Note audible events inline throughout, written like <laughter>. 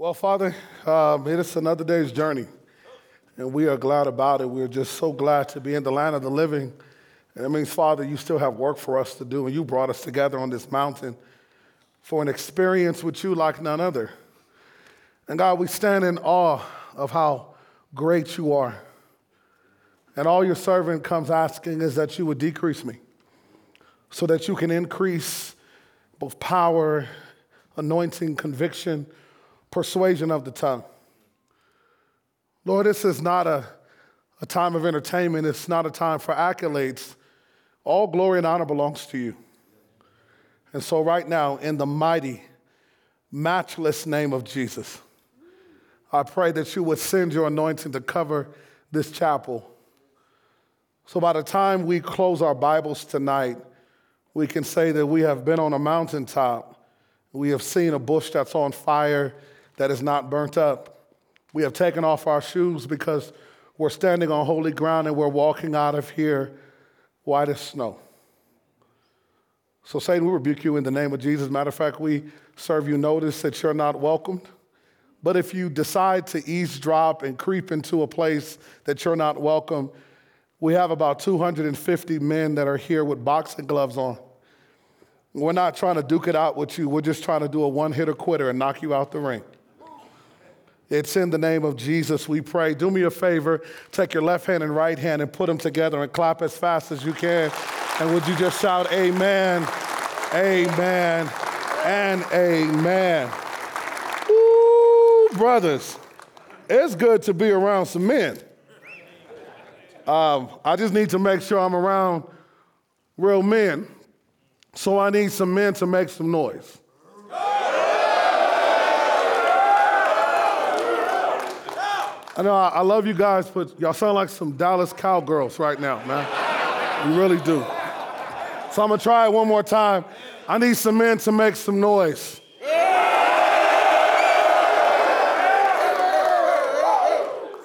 Well, Father, um, it is another day's journey, and we are glad about it. We're just so glad to be in the land of the living. And it means, Father, you still have work for us to do, and you brought us together on this mountain for an experience with you like none other. And God, we stand in awe of how great you are. And all your servant comes asking is that you would decrease me so that you can increase both power, anointing, conviction, persuasion of the tongue. Lord, this is not a, a time of entertainment, it's not a time for accolades. All glory and honor belongs to you. And so, right now, in the mighty, matchless name of Jesus, I pray that you would send your anointing to cover this chapel. So, by the time we close our Bibles tonight, we can say that we have been on a mountaintop. We have seen a bush that's on fire that is not burnt up. We have taken off our shoes because we're standing on holy ground and we're walking out of here white as snow. So, Satan, we rebuke you in the name of Jesus. Matter of fact, we serve you notice that you're not welcomed. But if you decide to eavesdrop and creep into a place that you're not welcome, we have about 250 men that are here with boxing gloves on. We're not trying to duke it out with you. We're just trying to do a one hitter quitter and knock you out the ring. It's in the name of Jesus we pray. Do me a favor, take your left hand and right hand and put them together and clap as fast as you can. And would you just shout, Amen, Amen, and Amen. Ooh, brothers, it's good to be around some men. Um, I just need to make sure I'm around real men. So I need some men to make some noise. I know I, love you guys, but y'all sound like some Dallas cowgirls right now, man. You really do. So I'm gonna try it one more time. I need some men to make some noise.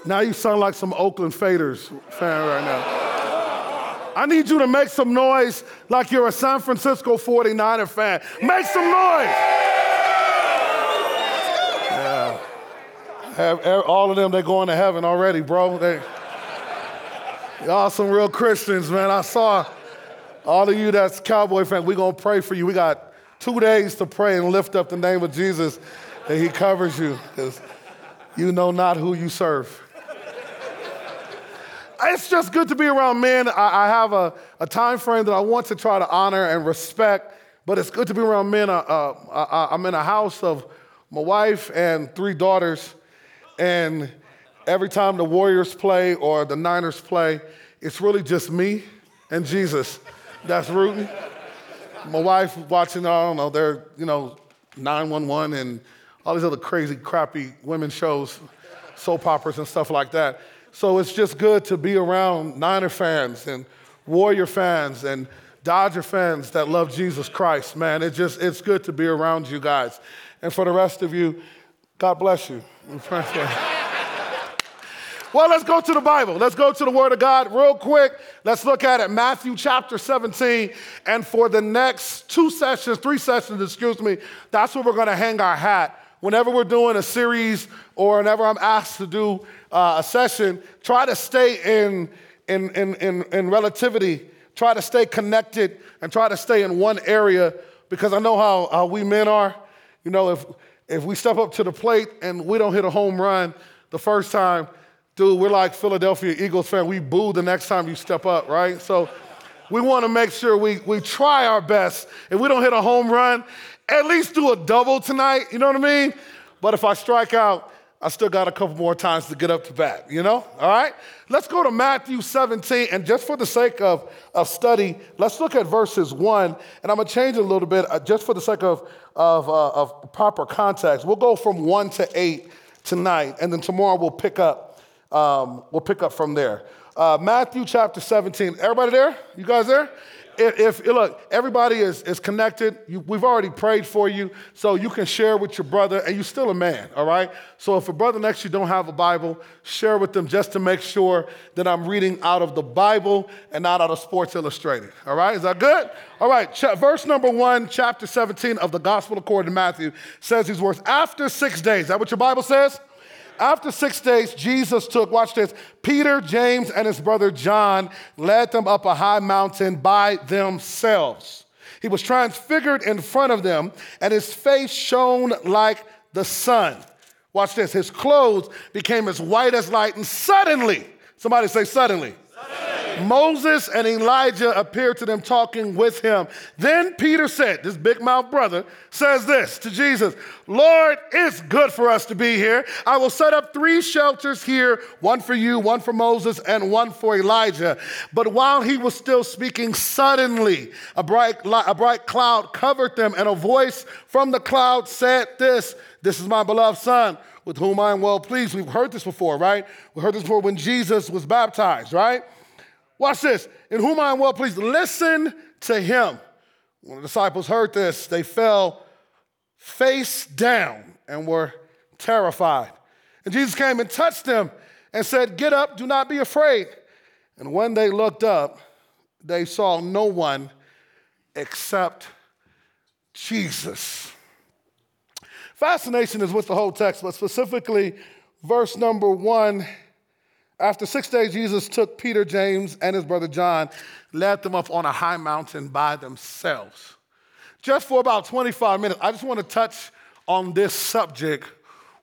Now you sound like some Oakland Raiders fan right now. I need you to make some noise like you're a San Francisco 49er fan. Make some noise. Have, all of them, they're going to heaven already, bro. They, y'all some real Christians, man. I saw all of you that's Cowboy fan, we're going to pray for you. We got two days to pray and lift up the name of Jesus that he covers you because you know not who you serve it's just good to be around men. I, I have a, a, time frame that I want to try to honor and respect, but it's good to be around men. Uh, uh, I'm in a house of my wife and three daughters, and every time the Warriors play or the Niners play, it's really just me and Jesus that's rooting. My wife watching, I don't know, they're, you know, 911 and all these other crazy, crappy women shows, soap operas and stuff like that. So it's just good to be around Niner fans and Warrior fans and Dodger fans that love Jesus Christ, man. It just it's good to be around you guys. And for the rest of you, God bless you. <laughs> well, let's go to the Bible. Let's go to the Word of God real quick. Let's look at it. Matthew chapter 17. And for the next two sessions, three sessions, excuse me, that's where we're going to hang our hat. Whenever we're doing a series or whenever I'm asked to do uh, a session, try to stay in, in, in, in, in relativity, try to stay connected, and try to stay in one area because I know how, how we men are. You know, if, if we step up to the plate and we don't hit a home run the first time, dude, we're like Philadelphia Eagles fan. We boo the next time you step up, right? So we want to make sure we, we try our best. If we don't hit a home run, at least do a double tonight, you know what I mean? But if I strike out, I still got a couple more times to get up to bat, you know? All right? Let's go to Matthew 17, and just for the sake of, of study, let's look at verses 1, and I'm gonna change it a little bit uh, just for the sake of, of, uh, of proper context. We'll go from 1 to 8 tonight, and then tomorrow we'll pick up, um, we'll pick up from there. Uh, Matthew chapter 17. Everybody there? You guys there? If, look, everybody is, is connected. You, we've already prayed for you, so you can share with your brother, and you're still a man, all right? So if a brother next to you don't have a Bible, share with them just to make sure that I'm reading out of the Bible and not out of Sports Illustrated, all right? Is that good? All right, ch- verse number one, chapter 17 of the Gospel according to Matthew says these words After six days, is that what your Bible says? After six days, Jesus took, watch this, Peter, James, and his brother John led them up a high mountain by themselves. He was transfigured in front of them, and his face shone like the sun. Watch this, his clothes became as white as light, and suddenly, somebody say, suddenly. Moses and Elijah appeared to them talking with him. Then Peter said, This big mouth brother says this to Jesus Lord, it's good for us to be here. I will set up three shelters here one for you, one for Moses, and one for Elijah. But while he was still speaking, suddenly a bright, a bright cloud covered them, and a voice from the cloud said, This, this is my beloved son with whom I am well pleased. We've heard this before, right? We heard this before when Jesus was baptized, right? Watch this. In whom I am well pleased. Listen to him. When the disciples heard this, they fell face down and were terrified. And Jesus came and touched them and said, Get up, do not be afraid. And when they looked up, they saw no one except Jesus. Fascination is with the whole text, but specifically verse number one after six days, Jesus took Peter, James, and his brother John, led them up on a high mountain by themselves. Just for about 25 minutes, I just want to touch on this subject.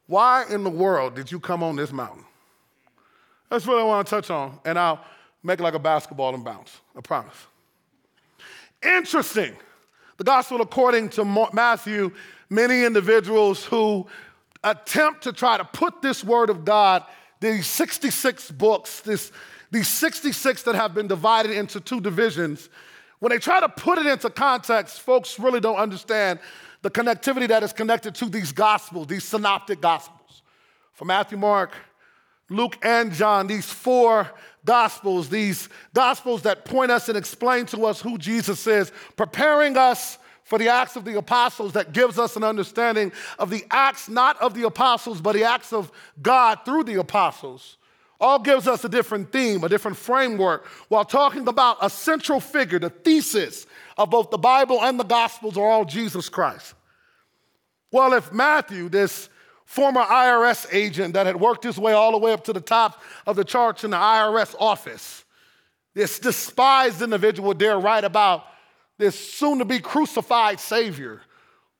Why in the world did you come on this mountain? That's what I want to touch on, and I'll make it like a basketball and bounce, I promise. Interesting. The gospel, according to Matthew, many individuals who attempt to try to put this word of God these 66 books, this, these 66 that have been divided into two divisions, when they try to put it into context, folks really don't understand the connectivity that is connected to these gospels, these synoptic gospels. For Matthew, Mark, Luke, and John, these four gospels, these gospels that point us and explain to us who Jesus is, preparing us for the Acts of the Apostles that gives us an understanding of the acts not of the apostles, but the acts of God through the apostles. All gives us a different theme, a different framework, while talking about a central figure, the thesis of both the Bible and the Gospels are all Jesus Christ. Well, if Matthew, this former IRS agent that had worked his way all the way up to the top of the charts in the IRS office, this despised individual dare write about this soon to be crucified Savior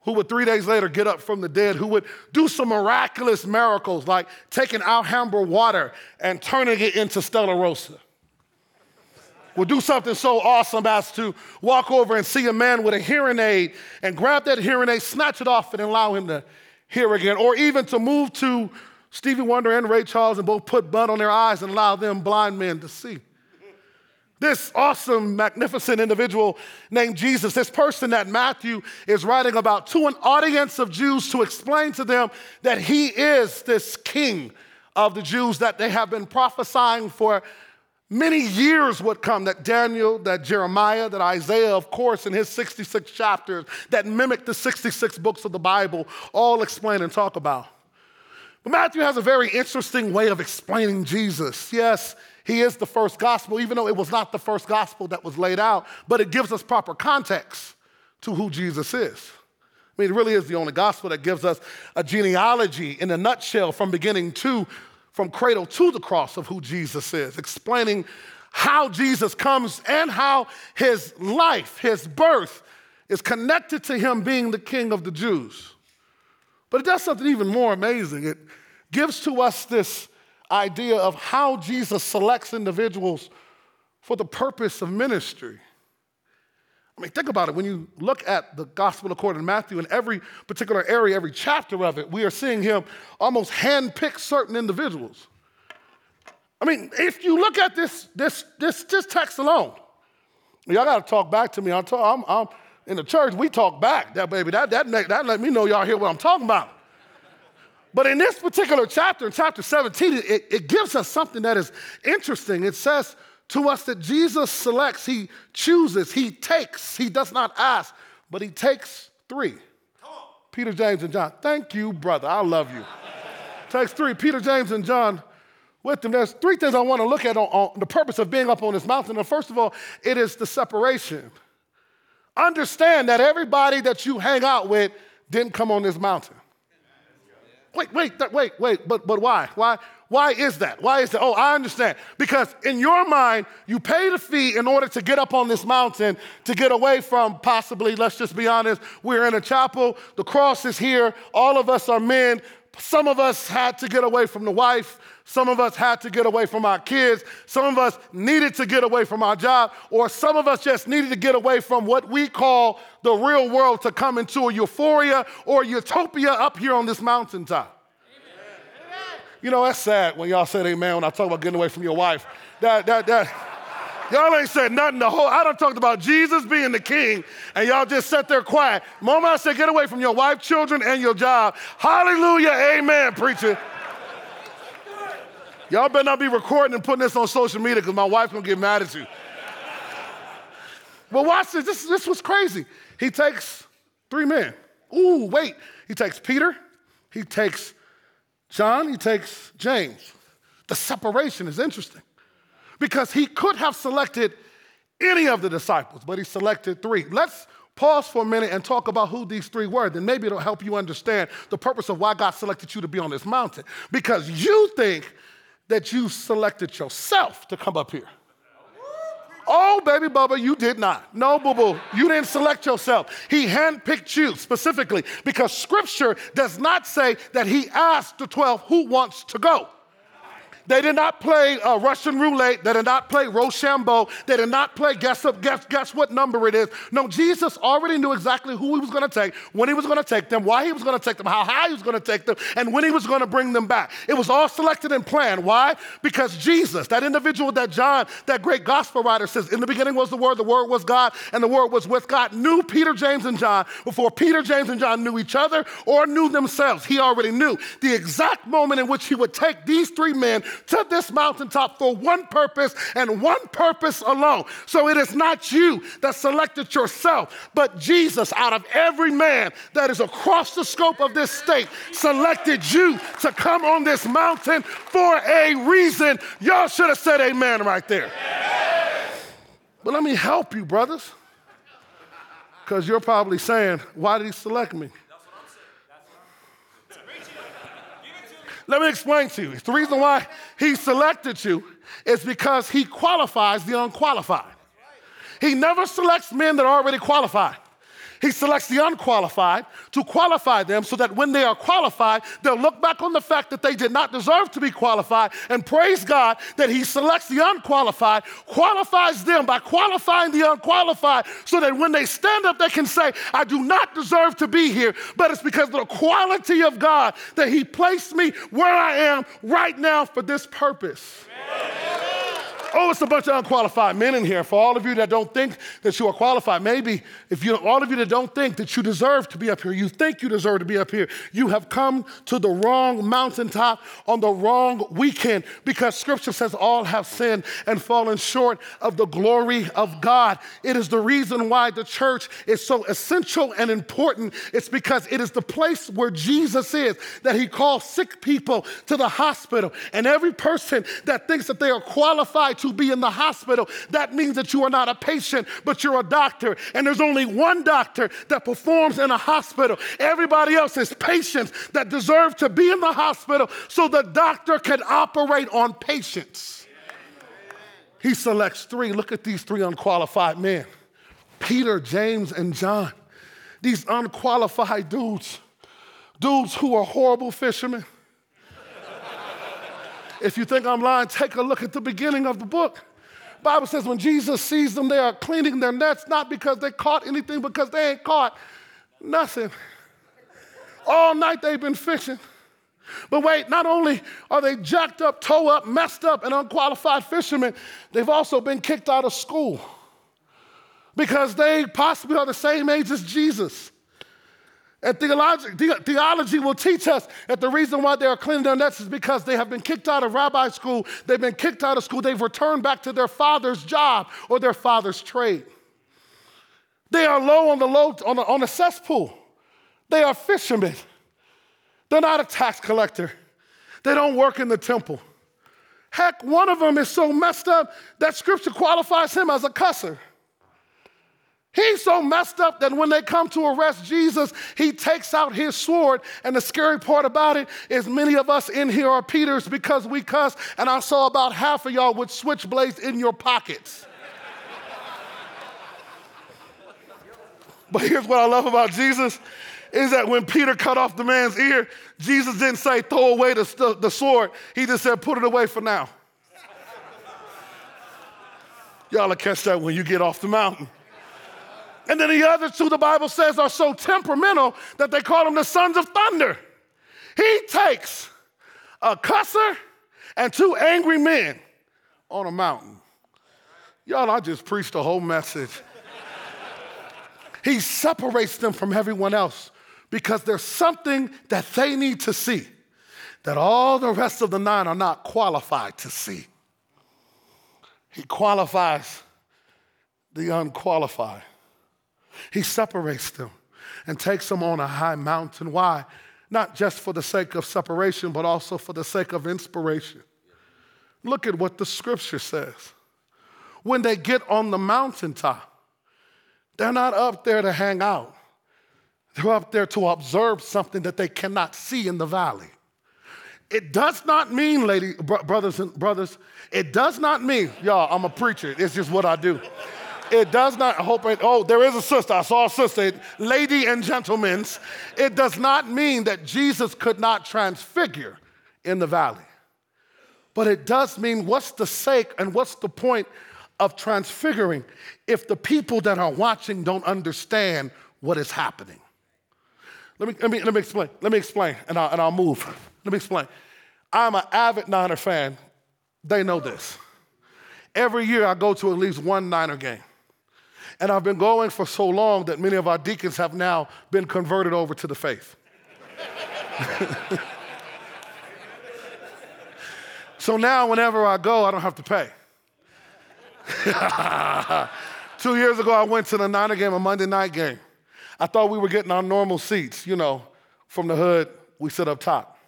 who would three days later get up from the dead, who would do some miraculous miracles like taking Alhambra water and turning it into Stella Rosa. Would do something so awesome as to walk over and see a man with a hearing aid and grab that hearing aid, snatch it off, and allow him to hear again. Or even to move to Stevie Wonder and Ray Charles and both put blood on their eyes and allow them blind men to see this awesome, magnificent individual named Jesus, this person that Matthew is writing about to an audience of Jews to explain to them that he is this king of the Jews that they have been prophesying for many years would come that Daniel, that Jeremiah, that Isaiah, of course, in his 66 chapters that mimic the 66 books of the Bible, all explain and talk about. But Matthew has a very interesting way of explaining Jesus. Yes, he is the first gospel, even though it was not the first gospel that was laid out, but it gives us proper context to who Jesus is. I mean, it really is the only gospel that gives us a genealogy in a nutshell from beginning to, from cradle to the cross of who Jesus is, explaining how Jesus comes and how his life, his birth, is connected to him being the king of the Jews. But it does something even more amazing. It gives to us this idea of how Jesus selects individuals for the purpose of ministry. I mean, think about it. When you look at the gospel according to Matthew, in every particular area, every chapter of it, we are seeing him almost handpick certain individuals. I mean, if you look at this, this, this, this text alone, y'all got to talk back to me. I'm, I'm, I'm, in the church, we talk back. That baby, that, that, that let me know y'all hear what I'm talking about. But in this particular chapter, in chapter 17, it, it gives us something that is interesting. It says, to us that Jesus selects, he chooses, he takes, he does not ask, but he takes three. Peter, James, and John. Thank you, brother. I love you. takes three. Peter, James, and John with them. There's three things I want to look at on, on the purpose of being up on this mountain. And first of all, it is the separation. Understand that everybody that you hang out with didn't come on this mountain. Wait, wait, wait, wait, but, but why? Why? Why is that? Why is that? Oh, I understand. Because in your mind, you pay the fee in order to get up on this mountain to get away from possibly, let's just be honest, we're in a chapel, the cross is here, all of us are men. Some of us had to get away from the wife. Some of us had to get away from our kids. Some of us needed to get away from our job, or some of us just needed to get away from what we call the real world to come into a euphoria or utopia up here on this mountaintop. Amen. You know, that's sad when y'all said amen when I talk about getting away from your wife. That, that, that. Y'all ain't said nothing the whole. I done talked about Jesus being the king, and y'all just sat there quiet. The moment I said get away from your wife, children, and your job, hallelujah, amen, preacher. Y'all better not be recording and putting this on social media because my wife's gonna get mad at you. But watch this. this. This was crazy. He takes three men. Ooh, wait. He takes Peter, he takes John, he takes James. The separation is interesting because he could have selected any of the disciples, but he selected three. Let's pause for a minute and talk about who these three were. Then maybe it'll help you understand the purpose of why God selected you to be on this mountain. Because you think that you selected yourself to come up here. Oh, baby Bubba, you did not. No, boo boo, you didn't select yourself. He handpicked you specifically because scripture does not say that he asked the 12 who wants to go. They did not play uh, Russian roulette. They did not play Rochambeau. They did not play guess up, guess, guess what number it is. No, Jesus already knew exactly who he was going to take, when he was going to take them, why he was going to take them, how high he was going to take them, and when he was going to bring them back. It was all selected and planned. Why? Because Jesus, that individual that John, that great gospel writer says, in the beginning was the Word, the Word was God, and the Word was with God, knew Peter, James, and John before Peter, James, and John knew each other or knew themselves. He already knew the exact moment in which he would take these three men to this mountaintop for one purpose and one purpose alone. So it is not you that selected yourself, but Jesus, out of every man that is across the scope of this state, selected you to come on this mountain for a reason. Y'all should have said amen right there. But let me help you, brothers. Because you're probably saying, why did he select me? Let me explain to you. The reason why he selected you is because he qualifies the unqualified. He never selects men that are already qualified. He selects the unqualified to qualify them so that when they are qualified, they'll look back on the fact that they did not deserve to be qualified and praise God that He selects the unqualified, qualifies them by qualifying the unqualified so that when they stand up, they can say, I do not deserve to be here, but it's because of the quality of God that He placed me where I am right now for this purpose. Amen. Oh, it's a bunch of unqualified men in here. For all of you that don't think that you are qualified, maybe if you, all of you that don't think that you deserve to be up here, you think you deserve to be up here, you have come to the wrong mountaintop on the wrong weekend because scripture says all have sinned and fallen short of the glory of God. It is the reason why the church is so essential and important. It's because it is the place where Jesus is, that he calls sick people to the hospital. And every person that thinks that they are qualified to be in the hospital, that means that you are not a patient, but you're a doctor. And there's only one doctor that performs in a hospital. Everybody else is patients that deserve to be in the hospital so the doctor can operate on patients. He selects three. Look at these three unqualified men Peter, James, and John. These unqualified dudes, dudes who are horrible fishermen if you think I'm lying, take a look at the beginning of the book. Bible says when Jesus sees them, they are cleaning their nets, not because they caught anything, because they ain't caught nothing. All night they've been fishing. But wait, not only are they jacked up, toe up, messed up, and unqualified fishermen, they've also been kicked out of school because they possibly are the same age as Jesus. And theology, will teach us that the reason why they are cleaning their nets is because they have been kicked out of rabbi school, they've been kicked out of school, they've returned back to their father's job or their father's trade. They are low on the, low, on the, on the cesspool. They are fishermen. They're not a tax collector. They don't work in the temple. Heck, one of them is so messed up that scripture qualifies him as a cusser. He's so messed up that when they come to arrest Jesus, he takes out his sword. And the scary part about it is many of us in here are Peters because we cuss, and I saw about half of y'all with switchblades in your pockets. <laughs> but here's what I love about Jesus is that when Peter cut off the man's ear, Jesus didn't say, throw away the, the sword. He just said, put it away for now. <laughs> Y'all will catch that when you get off the mountain. And then the other two, the Bible says, are so temperamental that they call them the sons of thunder. He takes a cusser and two angry men on a mountain. Y'all, I just preached a whole message. <laughs> he separates them from everyone else because there's something that they need to see that all the rest of the nine are not qualified to see. He qualifies the unqualified. He separates them and takes them on a high mountain. Why? Not just for the sake of separation, but also for the sake of inspiration. Look at what the scripture says. When they get on the mountaintop, they're not up there to hang out. They're up there to observe something that they cannot see in the valley. It does not mean, lady, brothers and brothers, it does not mean, y'all, I'm a preacher. It's just what I do. It does not, hope, it, oh, there is a sister. I saw a sister. Lady and gentlemen, it does not mean that Jesus could not transfigure in the valley. But it does mean what's the sake and what's the point of transfiguring if the people that are watching don't understand what is happening? Let me, let me, let me explain. Let me explain, and I'll, and I'll move. Let me explain. I'm an avid Niner fan. They know this. Every year I go to at least one Niner game. And I've been going for so long that many of our deacons have now been converted over to the faith. <laughs> so now, whenever I go, I don't have to pay. <laughs> Two years ago, I went to the Niner game, a Monday night game. I thought we were getting our normal seats, you know, from the hood, we sit up top.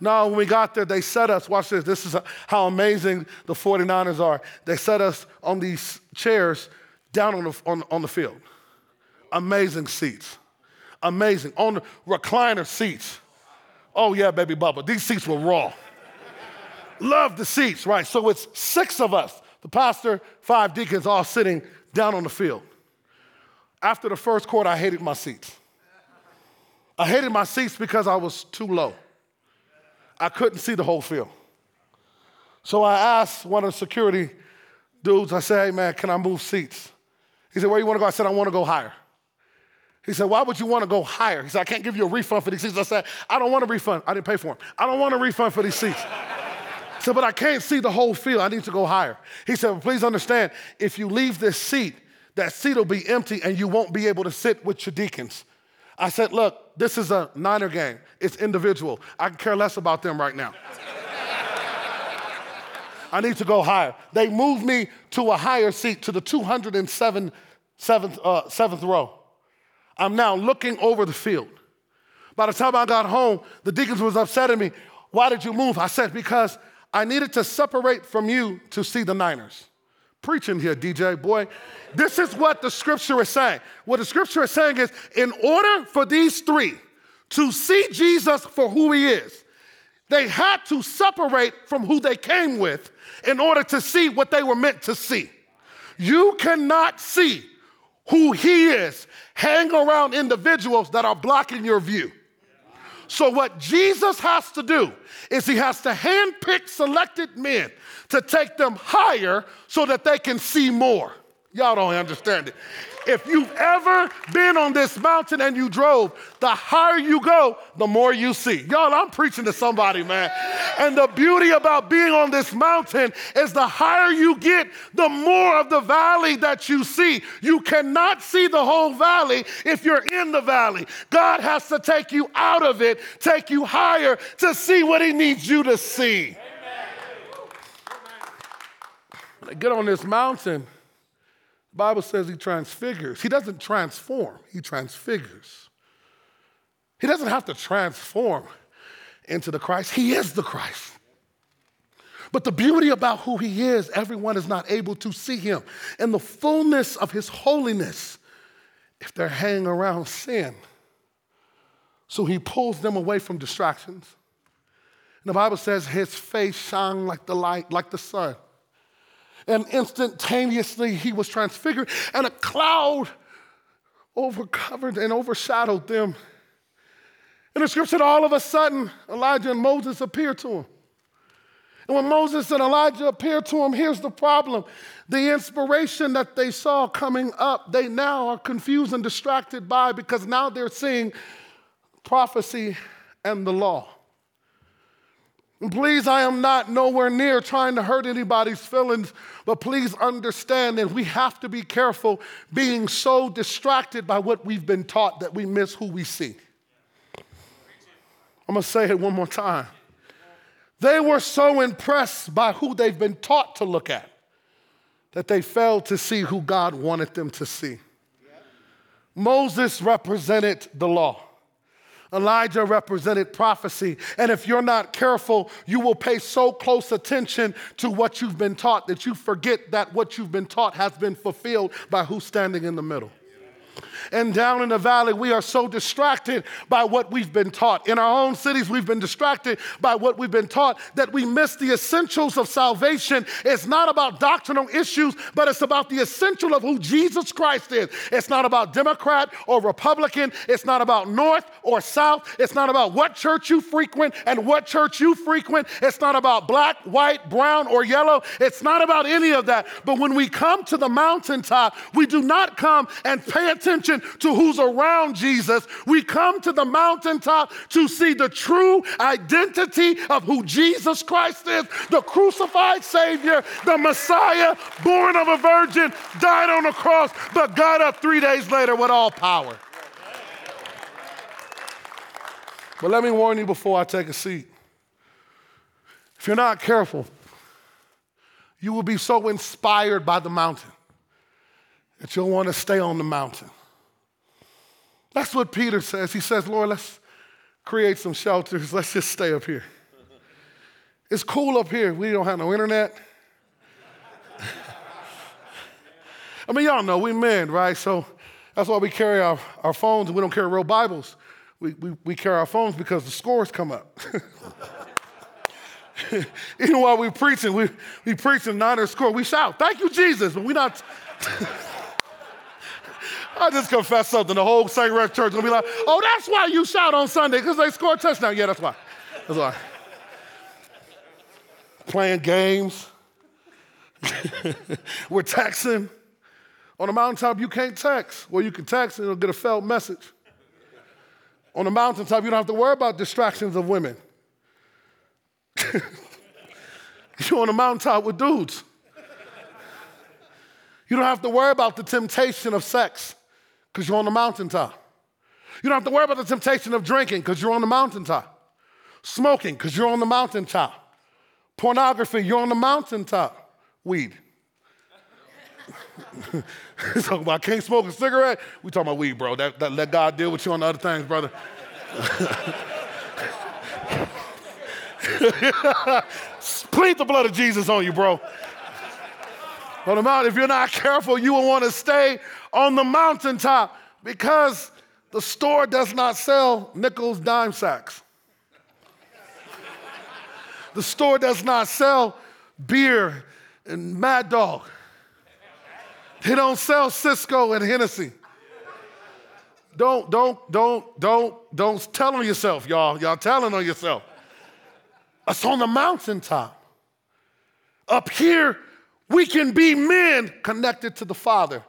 No, when we got there, they set us, watch this, this is how amazing the 49ers are. They set us on these chairs down on the, on, on the field. Amazing seats. Amazing. On the recliner seats. Oh, yeah, baby Bubba. These seats were raw. Love the seats, right? So it's six of us the pastor, five deacons, all sitting down on the field. After the first quarter, I hated my seats. I hated my seats because I was too low. I couldn't see the whole field. So I asked one of the security dudes, I said, hey man, can I move seats? He said, Where you want to go? I said, I want to go higher. He said, Why would you want to go higher? He said, I can't give you a refund for these seats. I said, I don't want a refund. I didn't pay for them. I don't want a refund for these seats. He said, But I can't see the whole field. I need to go higher. He said, well, Please understand, if you leave this seat, that seat will be empty and you won't be able to sit with your deacons. I said, Look, this is a Niner game. It's individual. I can care less about them right now. I need to go higher. They moved me to a higher seat, to the 207 seventh, uh, seventh row. I'm now looking over the field. By the time I got home, the deacons was upset at me. Why did you move? I said, because I needed to separate from you to see the Niners. Preaching here, DJ, boy. This is what the scripture is saying. What the scripture is saying is, in order for these three to see Jesus for who he is, they had to separate from who they came with in order to see what they were meant to see. You cannot see who He is hang around individuals that are blocking your view. So, what Jesus has to do is He has to handpick selected men to take them higher so that they can see more. Y'all don't understand it. If you've ever been on this mountain and you drove, the higher you go, the more you see. Y'all, I'm preaching to somebody, man. And the beauty about being on this mountain is the higher you get, the more of the valley that you see. You cannot see the whole valley if you're in the valley. God has to take you out of it, take you higher to see what He needs you to see. Get on this mountain Bible says he transfigures. He doesn't transform, he transfigures. He doesn't have to transform into the Christ, he is the Christ. But the beauty about who he is, everyone is not able to see him. In the fullness of his holiness, if they're hanging around sin. So he pulls them away from distractions. And the Bible says his face shone like the light, like the sun and instantaneously he was transfigured, and a cloud overcovered and overshadowed them. And the scripture said, all of a sudden, Elijah and Moses appeared to him. And when Moses and Elijah appeared to him, here's the problem. The inspiration that they saw coming up, they now are confused and distracted by because now they're seeing prophecy and the law. And please, I am not nowhere near trying to hurt anybody's feelings, but please understand that we have to be careful being so distracted by what we've been taught that we miss who we see. I'm gonna say it one more time. They were so impressed by who they've been taught to look at that they failed to see who God wanted them to see. Moses represented the law. Elijah represented prophecy. And if you're not careful, you will pay so close attention to what you've been taught that you forget that what you've been taught has been fulfilled by who's standing in the middle. And down in the valley, we are so distracted by what we've been taught. In our own cities, we've been distracted by what we've been taught that we miss the essentials of salvation. It's not about doctrinal issues, but it's about the essential of who Jesus Christ is. It's not about Democrat or Republican. It's not about North or South. It's not about what church you frequent and what church you frequent. It's not about black, white, brown, or yellow. It's not about any of that. But when we come to the mountaintop, we do not come and pay attention attention to who's around Jesus. We come to the mountaintop to see the true identity of who Jesus Christ is the crucified Savior, the Messiah, born of a virgin, died on a cross, but got up three days later with all power. But let me warn you before I take a seat. If you're not careful, you will be so inspired by the mountain that you'll want to stay on the mountain. That's what Peter says. He says, Lord, let's create some shelters. Let's just stay up here. It's cool up here. We don't have no internet. <laughs> I mean, y'all know we men, right? So that's why we carry our, our phones and we don't carry real Bibles. We, we, we carry our phones because the scores come up. <laughs> Even while we're preaching, we, we preaching Niners score. We shout, thank you, Jesus, but we're not. <laughs> I just confess something. The whole St. Rex Church gonna be like, oh, that's why you shout on Sunday, because they scored a touchdown. Yeah, that's why. That's why. Playing games. <laughs> We're texting. On the mountaintop, you can't text. Well, you can text and it'll get a failed message. On the mountaintop, you don't have to worry about distractions of women. <laughs> You're on the mountaintop with dudes. You don't have to worry about the temptation of sex because you're on the mountaintop. You don't have to worry about the temptation of drinking because you're on the mountaintop. Smoking because you're on the mountaintop. Pornography, you're on the mountaintop. Weed. <laughs> talking about can't smoke a cigarette. We talking about weed, bro. That, that, let God deal with you on the other things, brother. <laughs> Plead the blood of Jesus on you, bro. On the mountain, if you're not careful, you will want to stay on the mountaintop because the store does not sell nickels, dime sacks. the store does not sell beer and Mad Dog. They don't sell Cisco and Hennessy. Don't, don't, don't, don't, don't tell on yourself, y'all. Y'all telling on yourself. It's on the mountaintop. Up here, We can be men connected to the Father.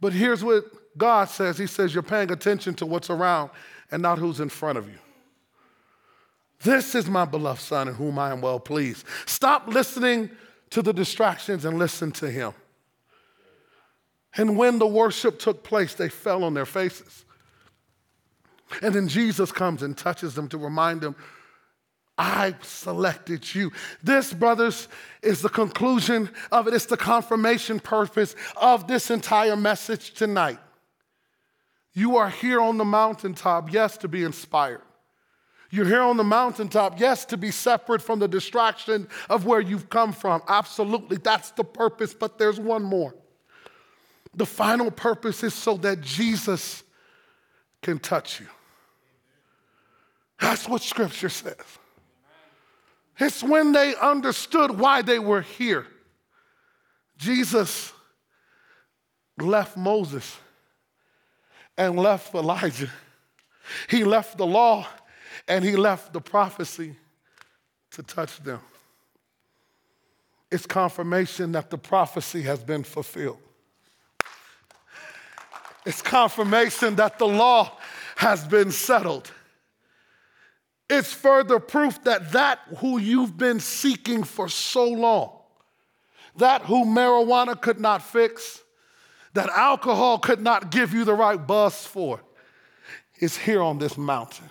But here's what God says He says, You're paying attention to what's around and not who's in front of you. This is my beloved Son in whom I am well pleased. Stop listening to the distractions and listen to Him. And when the worship took place, they fell on their faces. And then Jesus comes and touches them to remind them, I selected you. This, brothers, is the conclusion of it. It's the confirmation purpose of this entire message tonight. You are here on the mountaintop, yes, to be inspired. You're here on the mountaintop, yes, to be separate from the distraction of where you've come from. Absolutely, that's the purpose, but there's one more. The final purpose is so that Jesus can touch you. That's what Scripture says. It's when they understood why they were here. Jesus left Moses and left Elijah. He left the law and he left the prophecy to touch them. It's confirmation that the prophecy has been fulfilled. It's confirmation that the law has been settled. It's further proof that that who you've been seeking for so long, that who marijuana could not fix, that alcohol could not give you the right buzz for, is here on this mountain.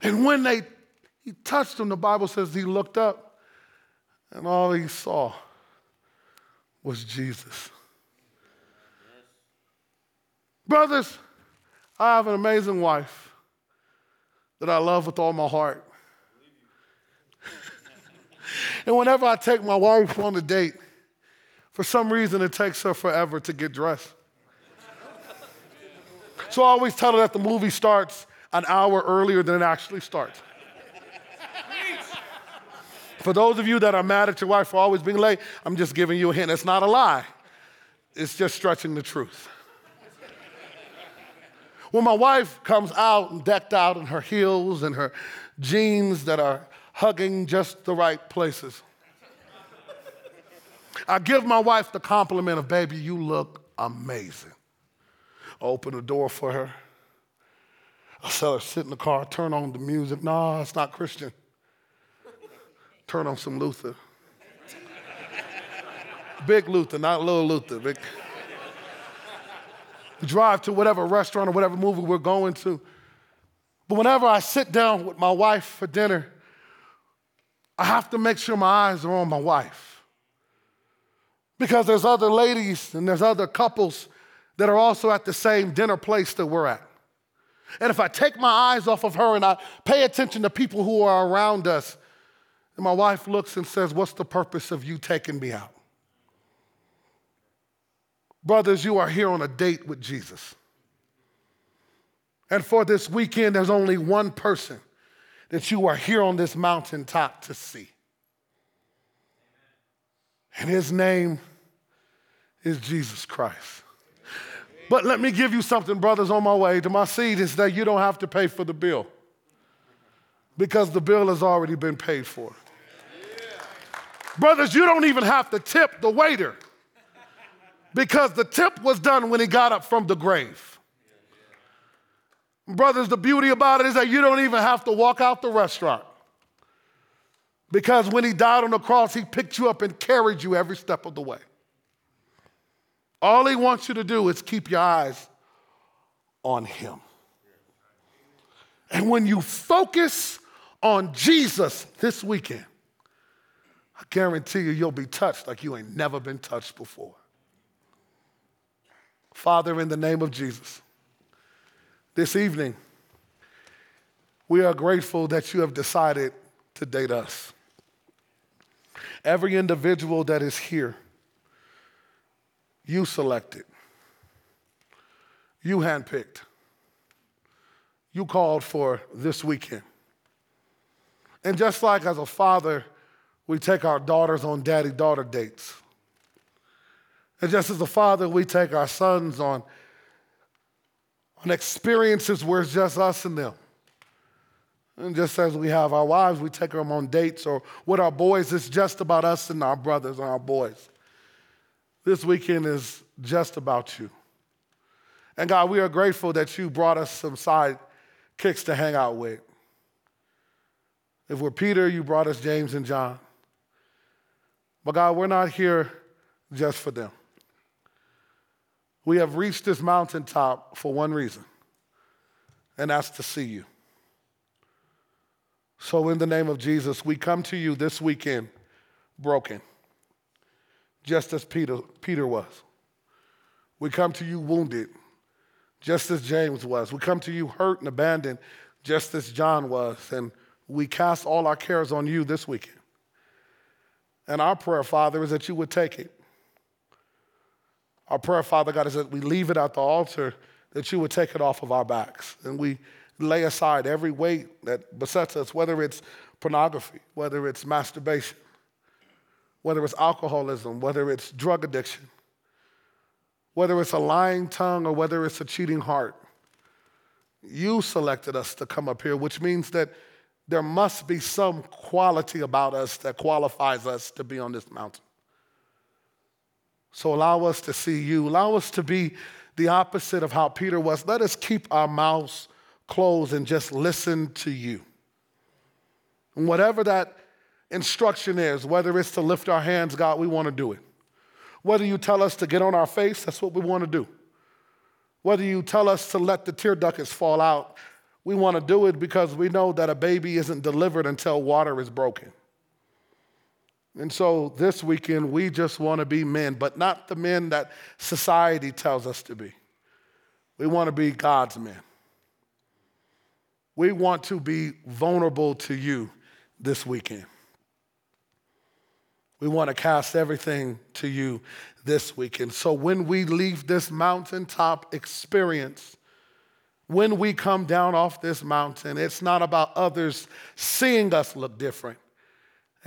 And when they he touched him, the Bible says he looked up and all he saw was Jesus. Brothers, I have an amazing wife that I love with all my heart. <laughs> and whenever I take my wife on a date, for some reason it takes her forever to get dressed. <laughs> so I always tell her that the movie starts an hour earlier than it actually starts. <laughs> For those of you that are mad at your wife for always being late, I'm just giving you a hint. It's not a lie, it's just stretching the truth. When my wife comes out and decked out in her heels and her jeans that are hugging just the right places, I give my wife the compliment of, baby, you look amazing. I open the door for her. I tell her, sit in the car, turn on the music. No, it's not Christian. Turn on some Luther. Big Luther, not little Luther. Big. Drive to whatever restaurant or whatever movie we're going to. But whenever I sit down with my wife for dinner, I have to make sure my eyes are on my wife. Because there's other ladies and there's other couples that are also at the same dinner place that we're at. And if I take my eyes off of her and I pay attention to people who are around us, and my wife looks and says, What's the purpose of you taking me out? Brothers, you are here on a date with Jesus. And for this weekend, there's only one person that you are here on this mountaintop to see. And his name is Jesus Christ. But let me give you something, brothers, on my way to my seat is that you don't have to pay for the bill because the bill has already been paid for. Brothers, you don't even have to tip the waiter because the tip was done when he got up from the grave. Brothers, the beauty about it is that you don't even have to walk out the restaurant because when he died on the cross, he picked you up and carried you every step of the way. All he wants you to do is keep your eyes on him. And when you focus on Jesus this weekend, I guarantee you, you'll be touched like you ain't never been touched before. Father, in the name of Jesus, this evening, we are grateful that you have decided to date us. Every individual that is here, you selected, you handpicked, you called for this weekend. And just like as a father, we take our daughters on daddy daughter dates. And just as a father, we take our sons on, on experiences where it's just us and them. And just as we have our wives, we take them on dates, or with our boys, it's just about us and our brothers and our boys. This weekend is just about you. And God, we are grateful that you brought us some side kicks to hang out with. If we're Peter, you brought us James and John. But God, we're not here just for them. We have reached this mountaintop for one reason, and that's to see you. So, in the name of Jesus, we come to you this weekend broken, just as Peter, Peter was. We come to you wounded, just as James was. We come to you hurt and abandoned, just as John was. And we cast all our cares on you this weekend. And our prayer, Father, is that you would take it. Our prayer, Father God, is that we leave it at the altar, that you would take it off of our backs. And we lay aside every weight that besets us, whether it's pornography, whether it's masturbation, whether it's alcoholism, whether it's drug addiction, whether it's a lying tongue or whether it's a cheating heart. You selected us to come up here, which means that there must be some quality about us that qualifies us to be on this mountain. So allow us to see you. Allow us to be the opposite of how Peter was. Let us keep our mouths closed and just listen to you. And whatever that instruction is, whether it's to lift our hands, God, we want to do it. Whether you tell us to get on our face, that's what we want to do. Whether you tell us to let the tear ducts fall out, we want to do it because we know that a baby isn't delivered until water is broken. And so this weekend, we just want to be men, but not the men that society tells us to be. We want to be God's men. We want to be vulnerable to you this weekend. We want to cast everything to you this weekend. So when we leave this mountaintop experience, when we come down off this mountain, it's not about others seeing us look different.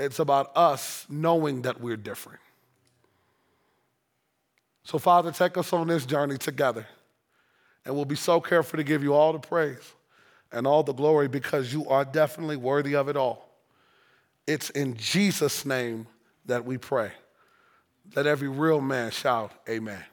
It's about us knowing that we're different. So, Father, take us on this journey together. And we'll be so careful to give you all the praise and all the glory because you are definitely worthy of it all. It's in Jesus' name that we pray. Let every real man shout, Amen.